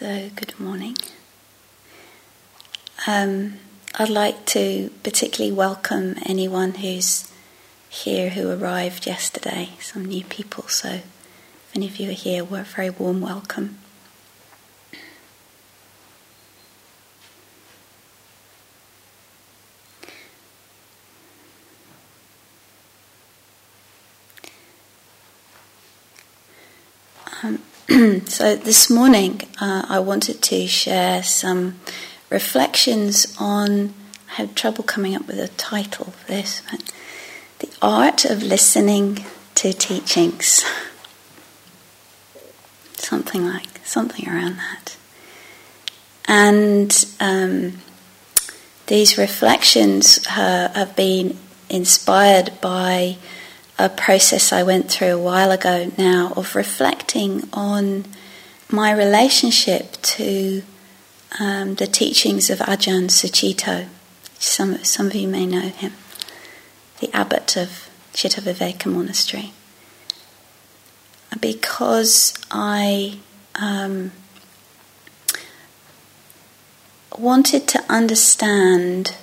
So, good morning. Um, I'd like to particularly welcome anyone who's here who arrived yesterday, some new people. So, if any of you are here, we're a very warm welcome. Um, so this morning uh, I wanted to share some reflections on. I had trouble coming up with a title for this. But The art of listening to teachings. Something like something around that. And um, these reflections uh, have been inspired by a process I went through a while ago now of reflecting on my relationship to um, the teachings of Ajahn Sucitto. Some, some of you may know him, the abbot of Cittaviveka Monastery. Because I um, wanted to understand.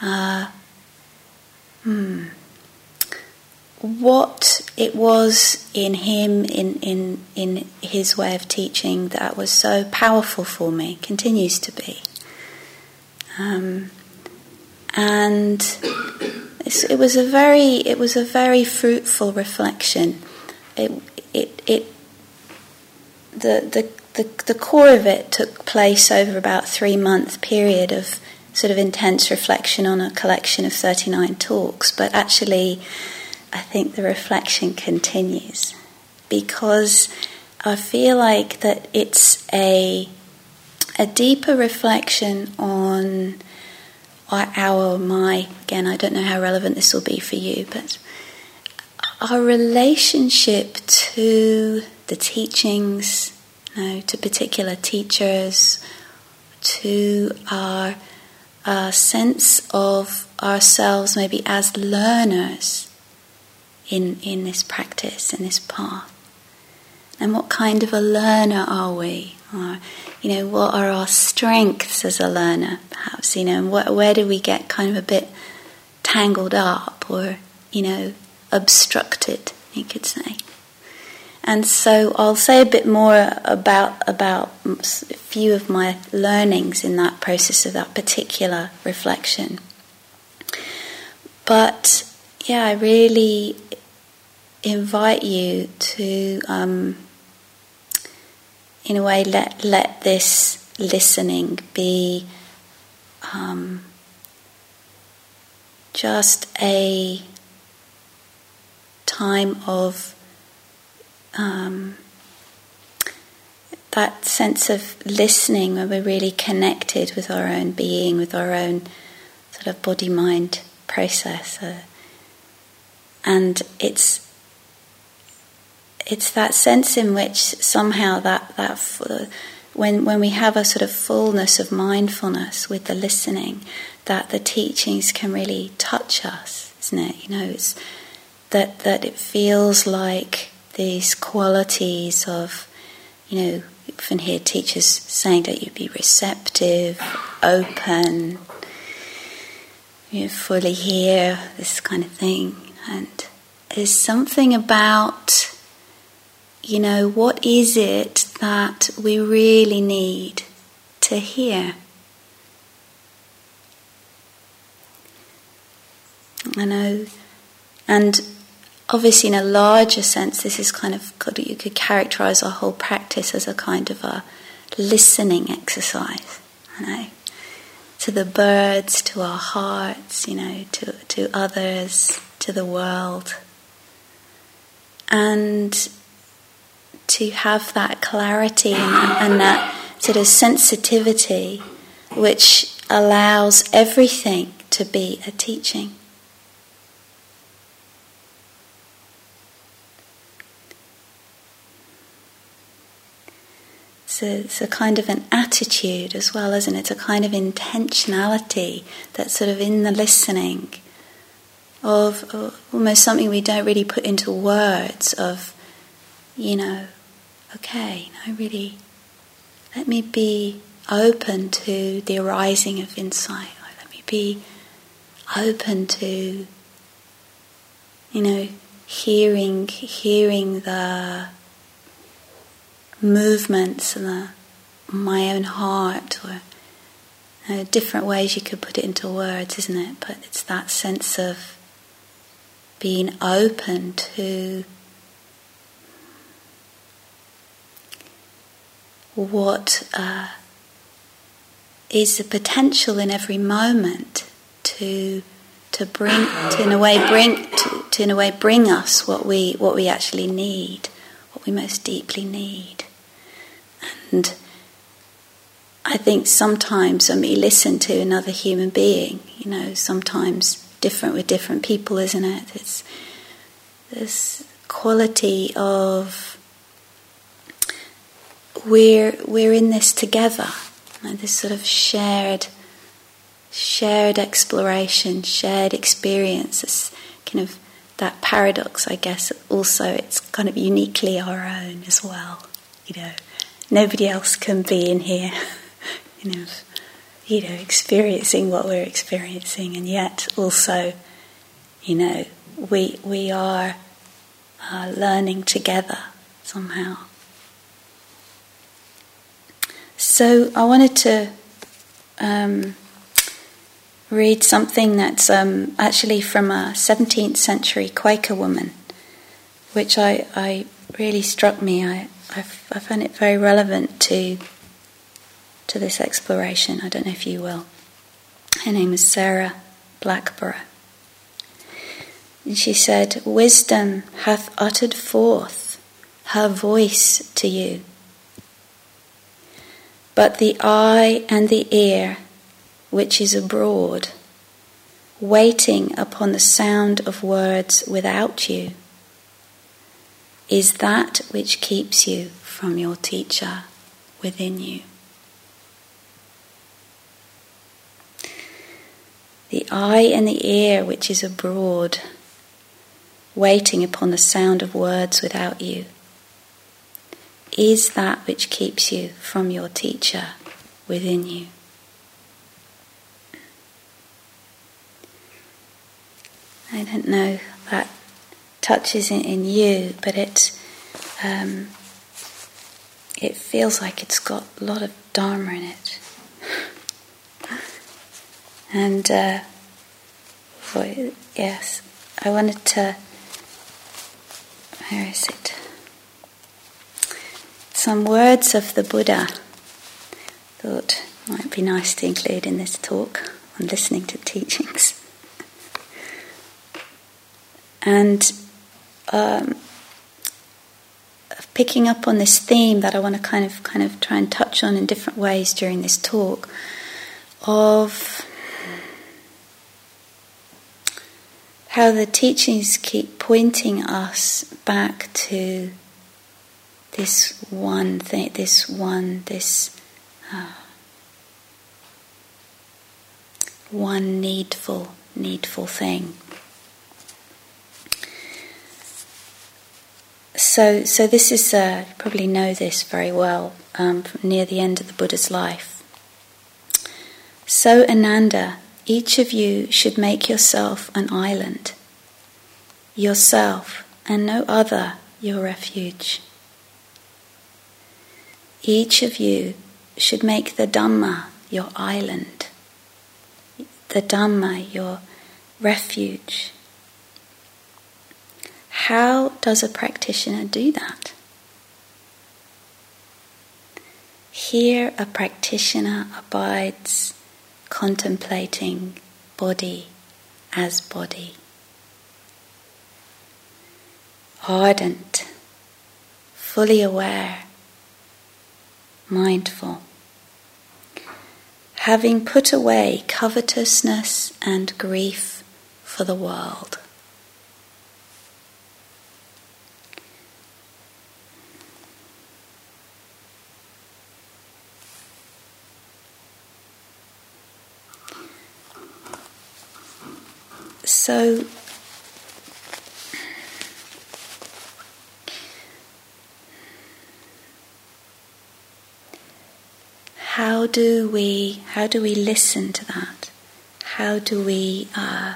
Uh, hmm, what it was in him, in, in, in his way of teaching, that was so powerful for me, continues to be. Um, and it was a very, it was a very fruitful reflection. It, it, it, the, the, the, the core of it took place over about three month period of sort of intense reflection on a collection of 39 talks, but actually I think the reflection continues because I feel like that it's a a deeper reflection on our, my again I don't know how relevant this will be for you but our relationship to the teachings you know, to particular teachers to our, our sense of ourselves maybe as learners in, in this practice, in this path. And what kind of a learner are we? Or, you know, what are our strengths as a learner, perhaps? You know, what, where do we get kind of a bit tangled up or, you know, obstructed, you could say. And so I'll say a bit more about about a few of my learnings in that process of that particular reflection. But yeah, I really invite you to, um, in a way, let let this listening be um, just a time of um, that sense of listening where we're really connected with our own being, with our own sort of body mind process. Uh, and it's it's that sense in which somehow that that when when we have a sort of fullness of mindfulness with the listening, that the teachings can really touch us, isn't it? You know, it's that that it feels like these qualities of, you know, you often hear teachers saying that you be receptive, open, you fully hear this kind of thing, and there's something about you know, what is it that we really need to hear? I know, and obviously, in a larger sense, this is kind of you could characterize our whole practice as a kind of a listening exercise. I know, to the birds, to our hearts, you know, to to others, to the world, and to have that clarity and that, and that sort of sensitivity which allows everything to be a teaching. So it's a kind of an attitude as well, isn't it? It's a kind of intentionality that's sort of in the listening of almost something we don't really put into words of, you know, okay, I really let me be open to the arising of insight. Let me be open to, you know, hearing, hearing the movements and the, my own heart, or you know, different ways you could put it into words, isn't it? But it's that sense of being open to what uh, is the potential in every moment to to bring to in a way bring to, to in a way bring us what we what we actually need, what we most deeply need. And I think sometimes when we listen to another human being, you know, sometimes different with different people, isn't it? It's this quality of we're we're in this together, like this sort of shared shared exploration, shared experience. This kind of that paradox, I guess. Also, it's kind of uniquely our own as well. You know, nobody else can be in here. you know, you know, experiencing what we're experiencing, and yet also, you know, we we are uh, learning together somehow. So I wanted to um, read something that's um, actually from a 17th century Quaker woman, which I, I really struck me. I, I, I found it very relevant to to this exploration. I don't know if you will. Her name is Sarah Blackborough. And she said, Wisdom hath uttered forth her voice to you. But the eye and the ear, which is abroad, waiting upon the sound of words without you, is that which keeps you from your teacher within you. The eye and the ear, which is abroad, waiting upon the sound of words without you, is that which keeps you from your teacher within you. I don't know that touches in, in you, but it um, it feels like it's got a lot of dharma in it. And uh, yes, I wanted to. Where is it? Some words of the Buddha. Thought might be nice to include in this talk on listening to teachings. And um, picking up on this theme that I want to kind of kind of try and touch on in different ways during this talk of how the teachings keep pointing us back to this one thing, this one, this uh, one needful, needful thing. So, so this is uh, probably know this very well um, near the end of the Buddha's life. So Ananda each of you should make yourself an island, yourself and no other your refuge. Each of you should make the Dhamma your island, the Dhamma your refuge. How does a practitioner do that? Here, a practitioner abides contemplating body as body. Ardent, fully aware, mindful. Having put away covetousness and grief for the world. So, how do we how do we listen to that? How do we uh,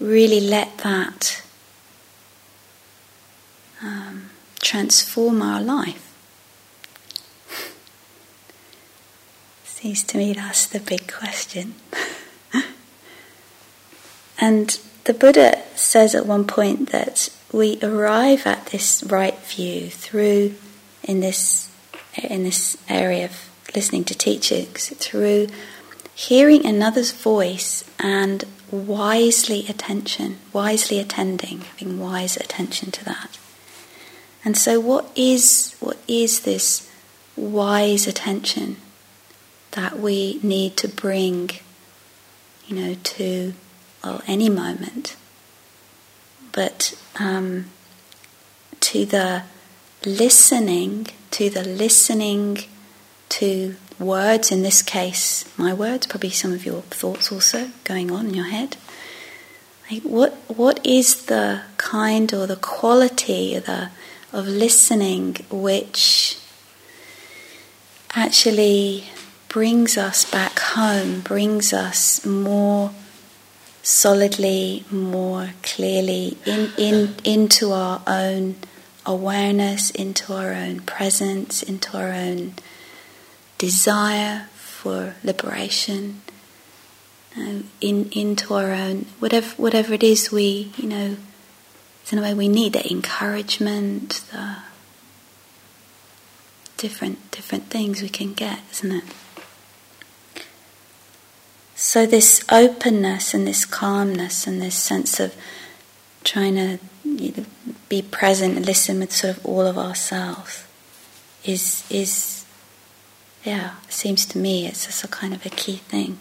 really let that um, transform our life? Seems to me that's the big question. and the Buddha says at one point that we arrive at this right view through in this in this area of listening to teachings through hearing another's voice and wisely attention, wisely attending, having wise attention to that. And so what is what is this wise attention that we need to bring, you know, to well, any moment? But um, to the listening, to the listening to words, in this case, my words, probably some of your thoughts also going on in your head. Like what, what is the kind or the quality the, of listening which actually brings us back home, brings us more solidly, more clearly in, in, into our own awareness, into our own presence, into our own desire for liberation, uh, in, into our own whatever whatever it is we you know in a way we need the encouragement, the different different things we can get, isn't it? So, this openness and this calmness and this sense of trying to be present and listen with sort of all of ourselves is, is yeah, seems to me it's just a kind of a key thing.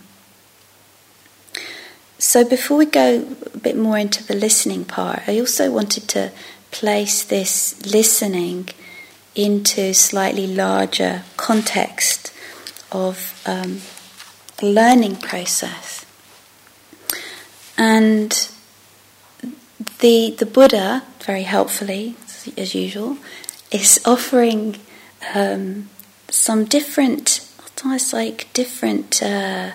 So, before we go a bit more into the listening part, I also wanted to place this listening into slightly larger context of um, learning process. And the, the Buddha, very helpfully, as usual, is offering um, some different, almost like different uh,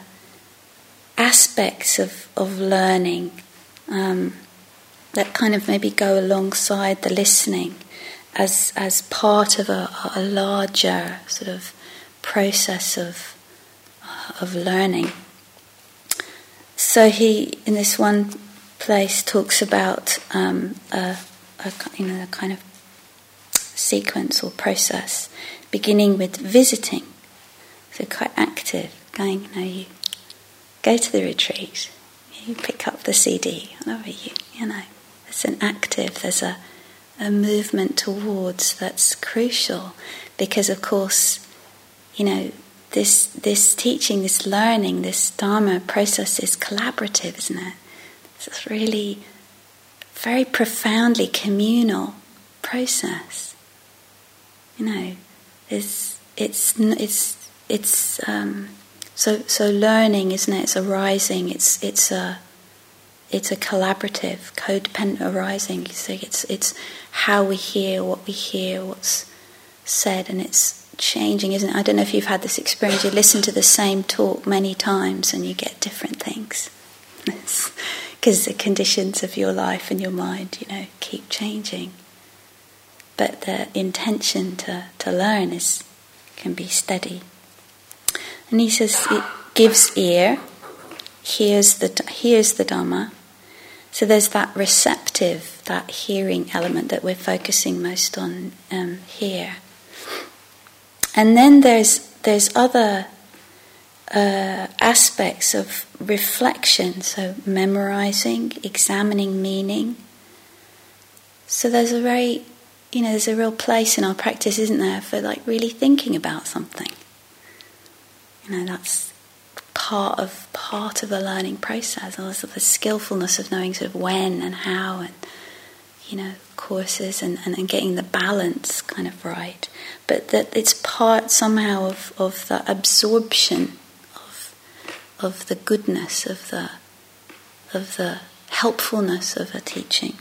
aspects of, of learning um, that kind of maybe go alongside the listening as, as part of a, a larger sort of process of of learning. So he, in this one place, talks about um, a, a, you know, a kind of sequence or process, beginning with visiting. So quite active, going, you know, you go to the retreat, you pick up the CD, whatever you, you know, it's an active, there's a, a movement towards that's crucial because, of course, you know, this this teaching, this learning, this dharma process is collaborative, isn't it? It's a really very profoundly communal process. You know, it's it's it's it's um, so so learning, isn't it? It's arising. It's it's a it's a collaborative, codependent arising. So it's it's how we hear, what we hear, what's said, and it's changing, isn't it? I don't know if you've had this experience. You listen to the same talk many times and you get different things. Because the conditions of your life and your mind, you know, keep changing. But the intention to, to learn is can be steady. And he says it gives ear, hears the hears the Dhamma. So there's that receptive, that hearing element that we're focusing most on um, here. And then there's there's other uh, aspects of reflection, so memorizing, examining meaning. So there's a very, you know, there's a real place in our practice, isn't there, for like really thinking about something. You know, that's part of part of the learning process. Also, the skillfulness of knowing sort of when and how and you know courses and, and, and getting the balance kind of right but that it's part somehow of, of the absorption of, of the goodness, of the, of the helpfulness of a teaching.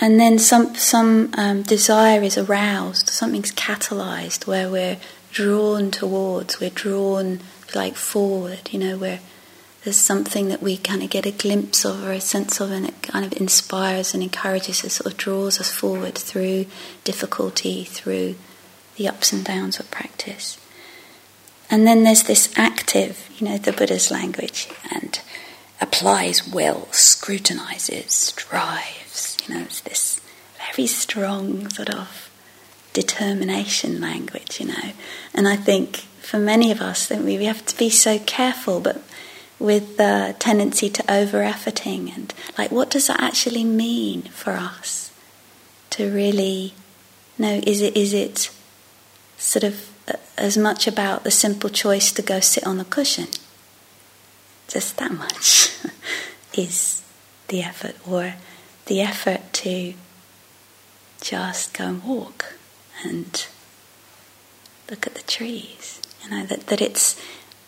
and then some some um, desire is aroused, something's catalyzed, where we're drawn towards, we're drawn like forward, you know, where there's something that we kind of get a glimpse of or a sense of, and it kind of inspires and encourages us, sort of draws us forward through difficulty, through the ups and downs of practice. And then there's this active, you know, the Buddha's language, and applies will, scrutinizes, strives. You know, it's this very strong sort of determination language, you know. And I think for many of us, that we have to be so careful, but with the tendency to over efforting and like, what does that actually mean for us to really know? Is it is it sort of uh, as much about the simple choice to go sit on the cushion? Just that much is the effort, or the effort to just go and walk and look at the trees. You know that, that it's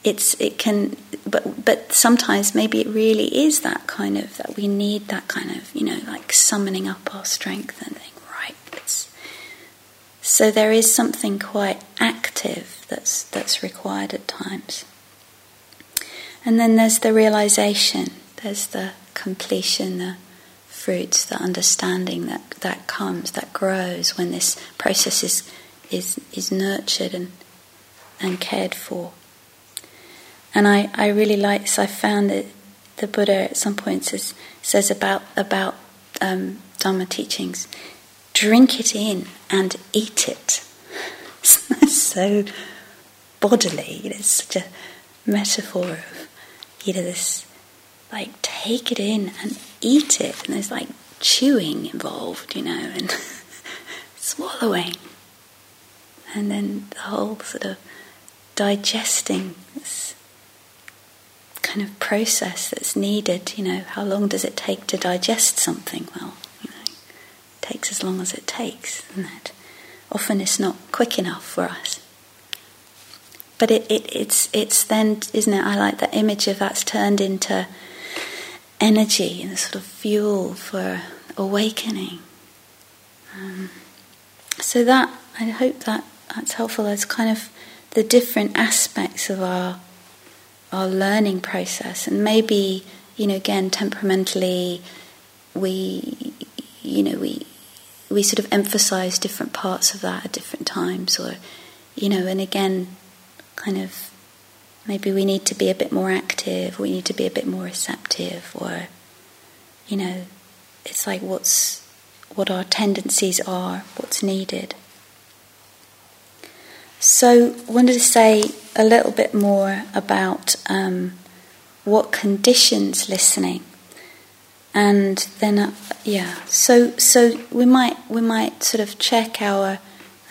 it's it can but but sometimes maybe it really is that kind of that we need that kind of you know like summoning up our strength and think right it's so there is something quite active that's that's required at times and then there's the realization, there's the completion, the fruits, the understanding that, that comes, that grows when this process is, is, is nurtured and, and cared for. And I, I really like this. I found that the Buddha at some point says, says about, about um, Dharma teachings drink it in and eat it. so bodily, it's such a metaphor of you know, this like take it in and eat it, and there's like chewing involved, you know, and swallowing, and then the whole sort of digesting kind of process that's needed. You know, how long does it take to digest something? Well, you know, it takes as long as it takes, and that often it's not quick enough for us. But it, it, it's, it's then, isn't it? I like that image of that's turned into energy and sort of fuel for awakening. Um, so that, I hope that that's helpful as kind of the different aspects of our our learning process and maybe you know again temperamentally we you know we we sort of emphasize different parts of that at different times or you know and again kind of maybe we need to be a bit more active, we need to be a bit more receptive, or you know, it's like what's what our tendencies are, what's needed. So, I wanted to say a little bit more about um, what conditions listening, and then uh, yeah. So, so we might we might sort of check our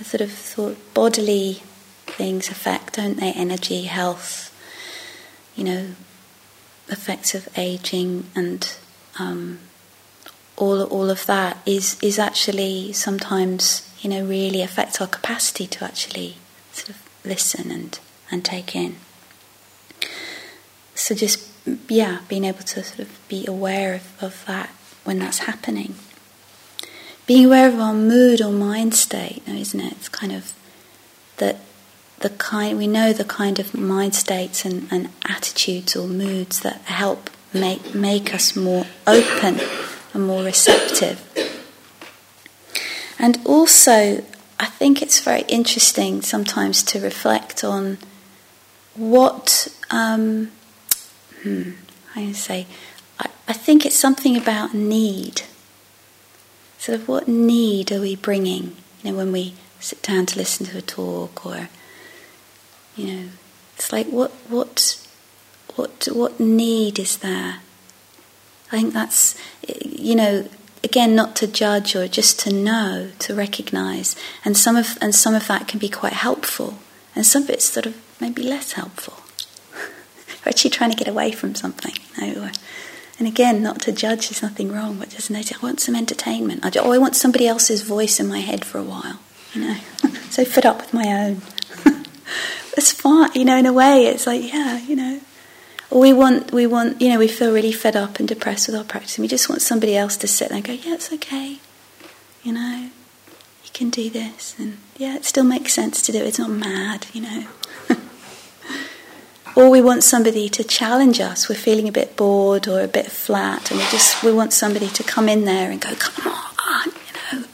sort of thought bodily things affect, don't they? Energy, health, you know, effects of aging, and um, all all of that is is actually sometimes you know really affects our capacity to actually sort of listen and and take in. So just yeah, being able to sort of be aware of, of that when that's happening. Being aware of our mood or mind state, isn't it? It's kind of that the kind we know the kind of mind states and, and attitudes or moods that help make make us more open and more receptive. And also, I think it's very interesting sometimes to reflect on what um, hmm, I say. I, I think it's something about need. Sort of what need are we bringing? You know, when we sit down to listen to a talk or you know, it's like what what what what need is there? I think that's you know again not to judge or just to know to recognize and some of and some of that can be quite helpful and some of it's sort of maybe less helpful we're actually trying to get away from something know, uh, and again not to judge there's nothing wrong but just notice I want some entertainment I, oh I want somebody else's voice in my head for a while you know so fed up with my own it's fine, you know, in a way, it's like, yeah, you know. Or we want, we want, you know, we feel really fed up and depressed with our practice, and we just want somebody else to sit there and go, yeah, it's okay. you know, you can do this. And yeah, it still makes sense to do it. It's not mad, you know. Or we want somebody to challenge us. We're feeling a bit bored or a bit flat, and we just we want somebody to come in there and go, "Come on, you know,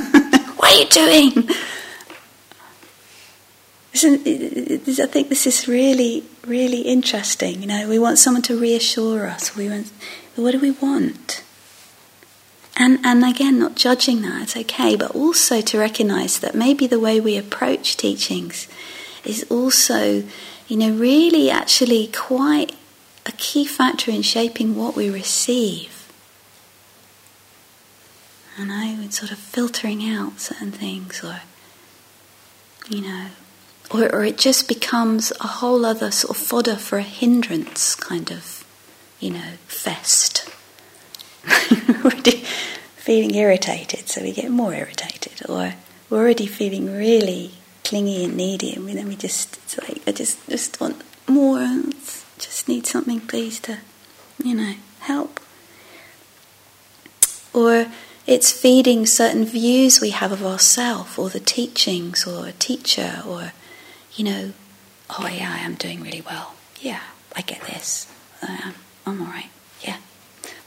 what are you doing?" Isn't, I think this is really, really interesting. You know, we want someone to reassure us. We want, what do we want? And, and again, not judging that, it's okay, but also to recognize that maybe the way we approach teachings is also, you know, really actually quite a key factor in shaping what we receive. And I would sort of filtering out certain things, or, you know, or, or it just becomes a whole other sort of fodder for a hindrance kind of, you know, fest. already feeling irritated, so we get more irritated, or we're already feeling really clingy and needy, and then we just, it's like, I just, just want more, just need something, please, to, you know, help. Or it's feeding certain views we have of ourselves, or the teachings, or a teacher, or, you know, oh yeah, I am doing really well. Yeah, I get this. I am. I'm all right. Yeah.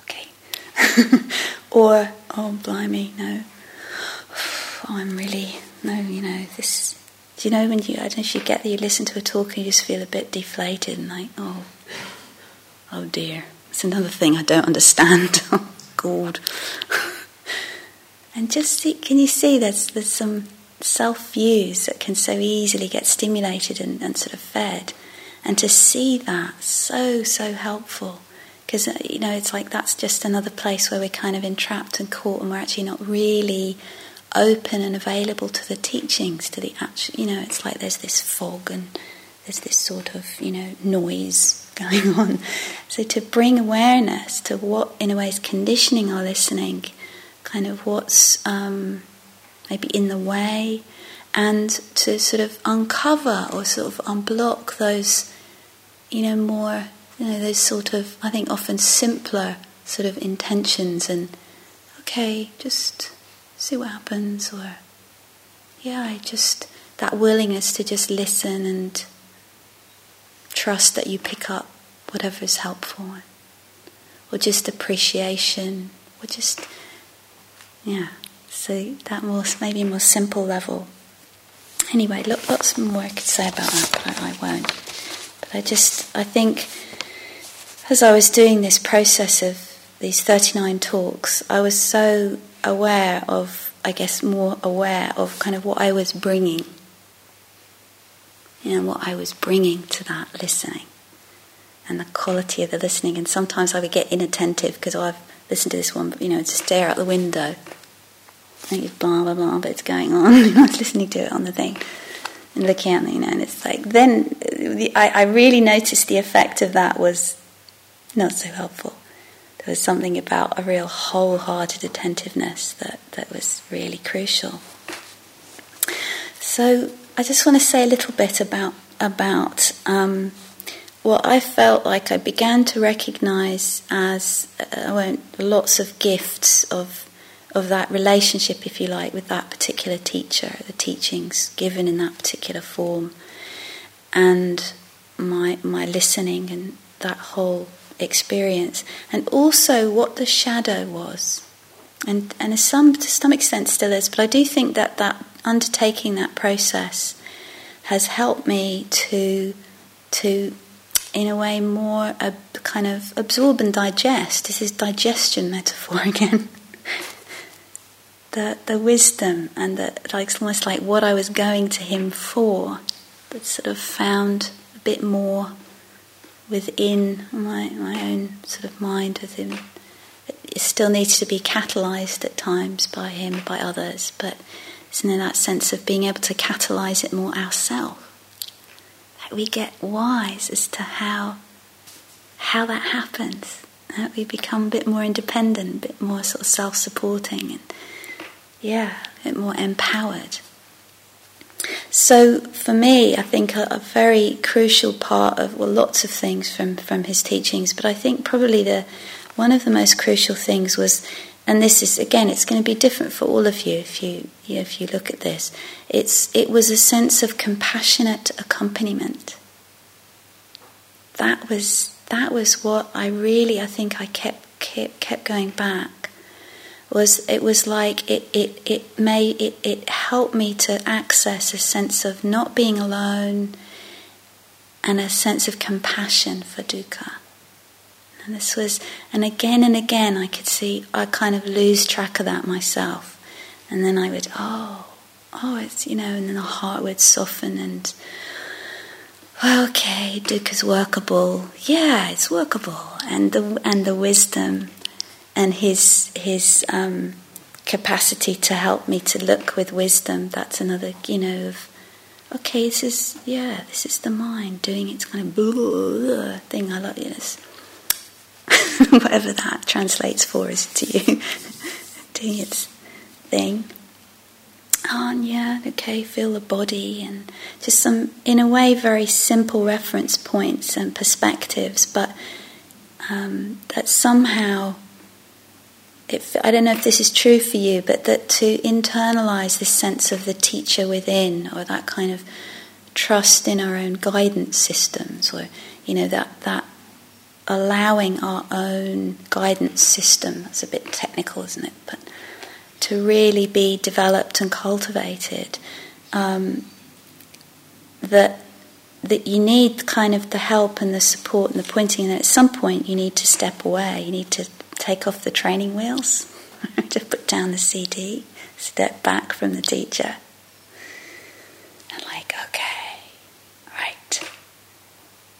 Okay. or, oh, blimey, no. Oh, I'm really, no, you know, this. Do you know when you, I don't know if you get that you listen to a talk and you just feel a bit deflated and like, oh, oh dear. It's another thing I don't understand. oh, God. and just see, can you see there's, there's some self views that can so easily get stimulated and, and sort of fed. And to see that, so, so helpful because uh, you know it's like that's just another place where we're kind of entrapped and caught and we're actually not really open and available to the teachings to the actual you know it's like there's this fog and there's this sort of you know noise going on. So to bring awareness to what in a way is conditioning our listening kind of what's um, maybe in the way and to sort of uncover or sort of unblock those you know more you know, those sort of, I think, often simpler sort of intentions and, okay, just see what happens, or, yeah, I just, that willingness to just listen and trust that you pick up whatever is helpful, or just appreciation, or just, yeah, so that more, maybe more simple level. Anyway, look, lots more I could say about that, but I, I won't. But I just, I think as I was doing this process of these 39 talks, I was so aware of, I guess, more aware of kind of what I was bringing. You know, what I was bringing to that listening and the quality of the listening. And sometimes I would get inattentive because I've listened to this one, you know, just stare out the window. And blah, blah, blah, but it's going on. I was listening to it on the thing and looking at you know, and it's like, then uh, the, I, I really noticed the effect of that was not so helpful. There was something about a real wholehearted attentiveness that, that was really crucial. So I just want to say a little bit about about um, what I felt like I began to recognise as uh, lots of gifts of of that relationship, if you like, with that particular teacher, the teachings given in that particular form, and my my listening and that whole experience, and also what the shadow was. And, and some, to some extent still is, but I do think that, that undertaking that process has helped me to, to in a way, more uh, kind of absorb and digest. This is digestion metaphor again. the the wisdom and the like, almost like what I was going to him for, but sort of found a bit more within my, my own sort of mind with him. It still needs to be catalysed at times by him, by others, but it's in that sense of being able to catalyse it more ourselves. That we get wise as to how how that happens. That we become a bit more independent, a bit more sort of self-supporting, and yeah, a bit more empowered. So for me, I think a, a, very crucial part of well, lots of things from from his teachings, but I think probably the one of the most crucial things was and this is again, it's going to be different for all of you if you, if you look at this. It's it was a sense of compassionate accompaniment. That was that was what I really I think I kept kept, kept going back. Was it was like it it it made it it helped me to access a sense of not being alone and a sense of compassion for dukkha. And this was, and again and again, I could see I kind of lose track of that myself. And then I would, oh, oh, it's, you know, and then the heart would soften and, okay, dukkha's workable. Yeah, it's workable. And the, and the wisdom and his, his um, capacity to help me to look with wisdom, that's another, you know, of, okay, this is, yeah, this is the mind doing its kind of blah, blah, thing. I love this. whatever that translates for is to you, doing its thing. Oh, yeah, okay, feel the body and just some, in a way, very simple reference points and perspectives, but um, that somehow, it, I don't know if this is true for you, but that to internalize this sense of the teacher within or that kind of trust in our own guidance systems or, you know, that, that allowing our own guidance system, that's a bit technical, isn't it? But to really be developed and cultivated, um, that that you need kind of the help and the support and the pointing, and at some point you need to step away. You need to take off the training wheels, to put down the CD, step back from the teacher, and like, okay, right.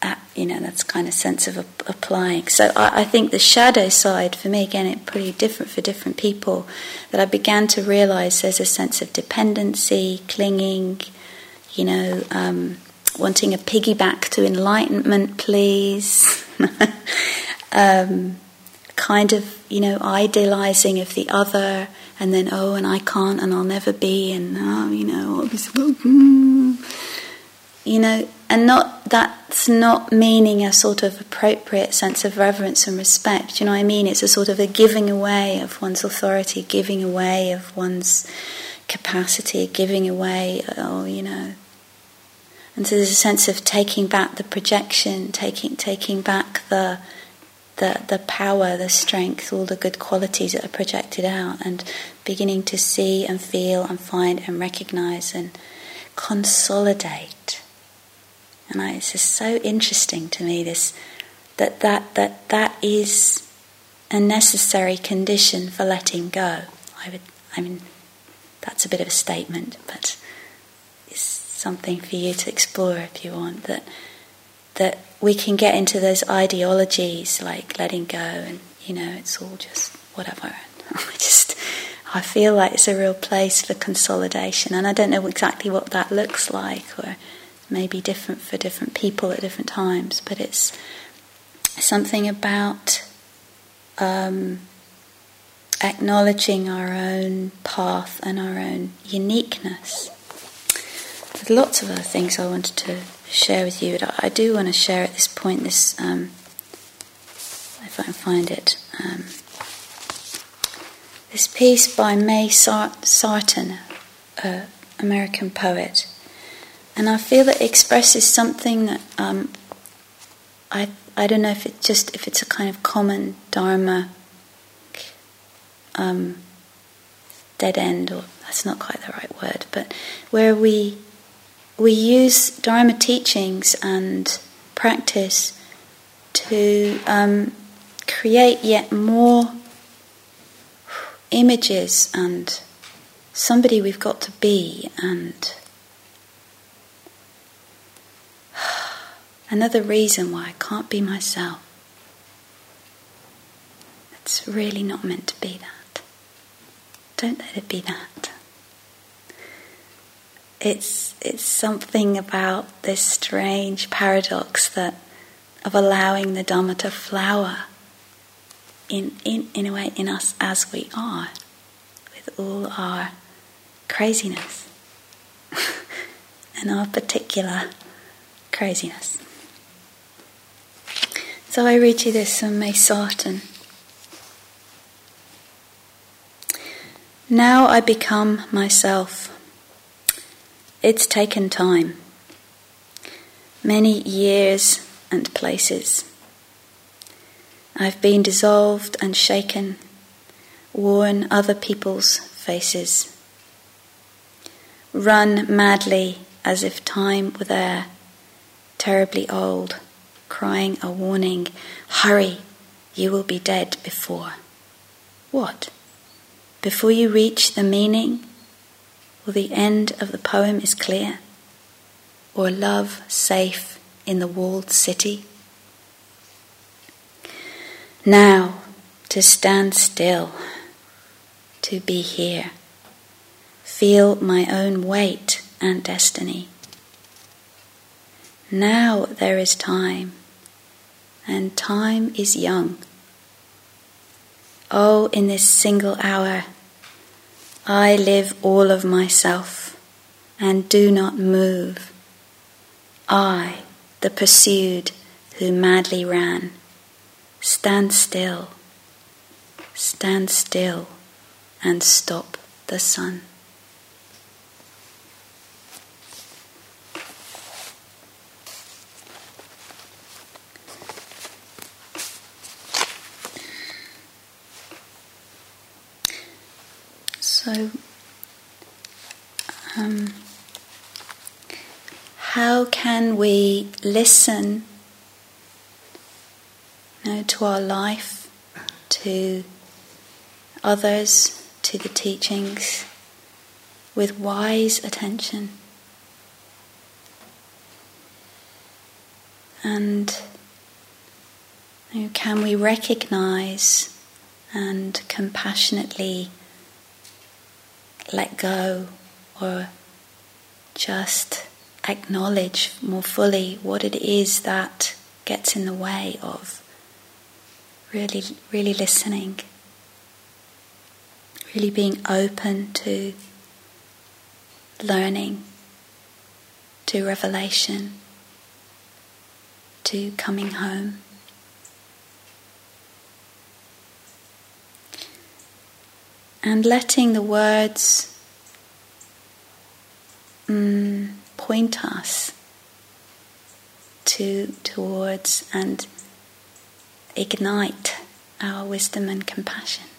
That, you know, that's kind of sense of applying. So I, I, think the shadow side, for me, again, it's pretty different for different people, that I began to realize there's a sense of dependency, clinging, you know, um, wanting a piggyback to enlightenment, please. um, kind of, you know, idealizing of the other, and then, oh, and I can't, and I'll never be, and, oh, you know, you know, and not that's not meaning a sort of appropriate sense of reverence and respect. You know what I mean? It's a sort of a giving away of one's authority, giving away of one's capacity, giving away, oh, you know. And so there's a sense of taking back the projection, taking taking back the the the power, the strength, all the good qualities that are projected out, and beginning to see and feel and find and recognize and consolidate and I, it's just so interesting to me this that that that that is a necessary condition for letting go. I would, I mean, that's a bit of a statement, but it's something for you to explore if you want. That that we can get into those ideologies like letting go, and you know, it's all just whatever. I just I feel like it's a real place for consolidation, and I don't know exactly what that looks like or maybe different for different people at different times, but it's something about um, acknowledging our own path and our own uniqueness. There's lots of other things I wanted to share with you, but I do want to share at this point this, um, if I can find it, um, this piece by May Sarton, an American poet. And I feel that it expresses something that um, I I don't know if it's just if it's a kind of common dharma um, dead end or that's not quite the right word, but where we we use dharma teachings and practice to um, create yet more images and somebody we've got to be and Another reason why I can't be myself. It's really not meant to be that. Don't let it be that. It's, it's something about this strange paradox that of allowing the Dhamma to flower in, in, in a way in us as we are, with all our craziness and our particular craziness. So I read you this from May Sarton. Now I become myself. It's taken time, many years and places. I've been dissolved and shaken, worn other people's faces, run madly as if time were there, terribly old, crying a warning Hurry, you will be dead before. What? Before you reach the meaning, or the end of the poem is clear, or love safe in the walled city? Now, to stand still, to be here, feel my own weight and destiny. Now there is time, and time is young. Oh, in this single hour, I live all of myself and do not move. I, the pursued who madly ran Stand still, stand still, and stop the sun. So, um, how can we listen you know, to our life, to others, to the teachings, with wise attention. And you know, can we recognize and compassionately let go or just acknowledge more fully what it is that gets in the way of really, really listening, really being open to learning, to revelation, to coming home. And letting the words mm, point us to towards and ignite our wisdom and compassion.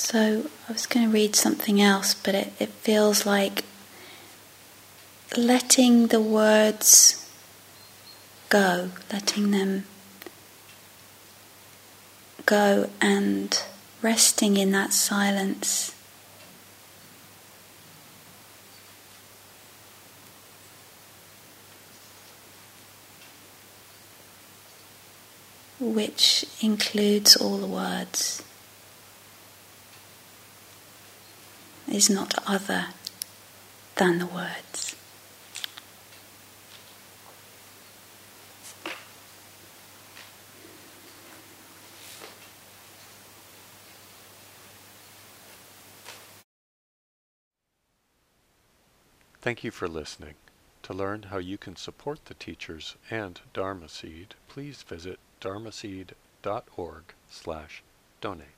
So I was going to read something else, but it, it feels like letting the words go, letting them go and resting in that silence. Which includes all the words, is not other than the words. Thank you for listening. To learn how you can support the teachers and Dharma Seed, please visit dharma dharmaseed.org slash donate.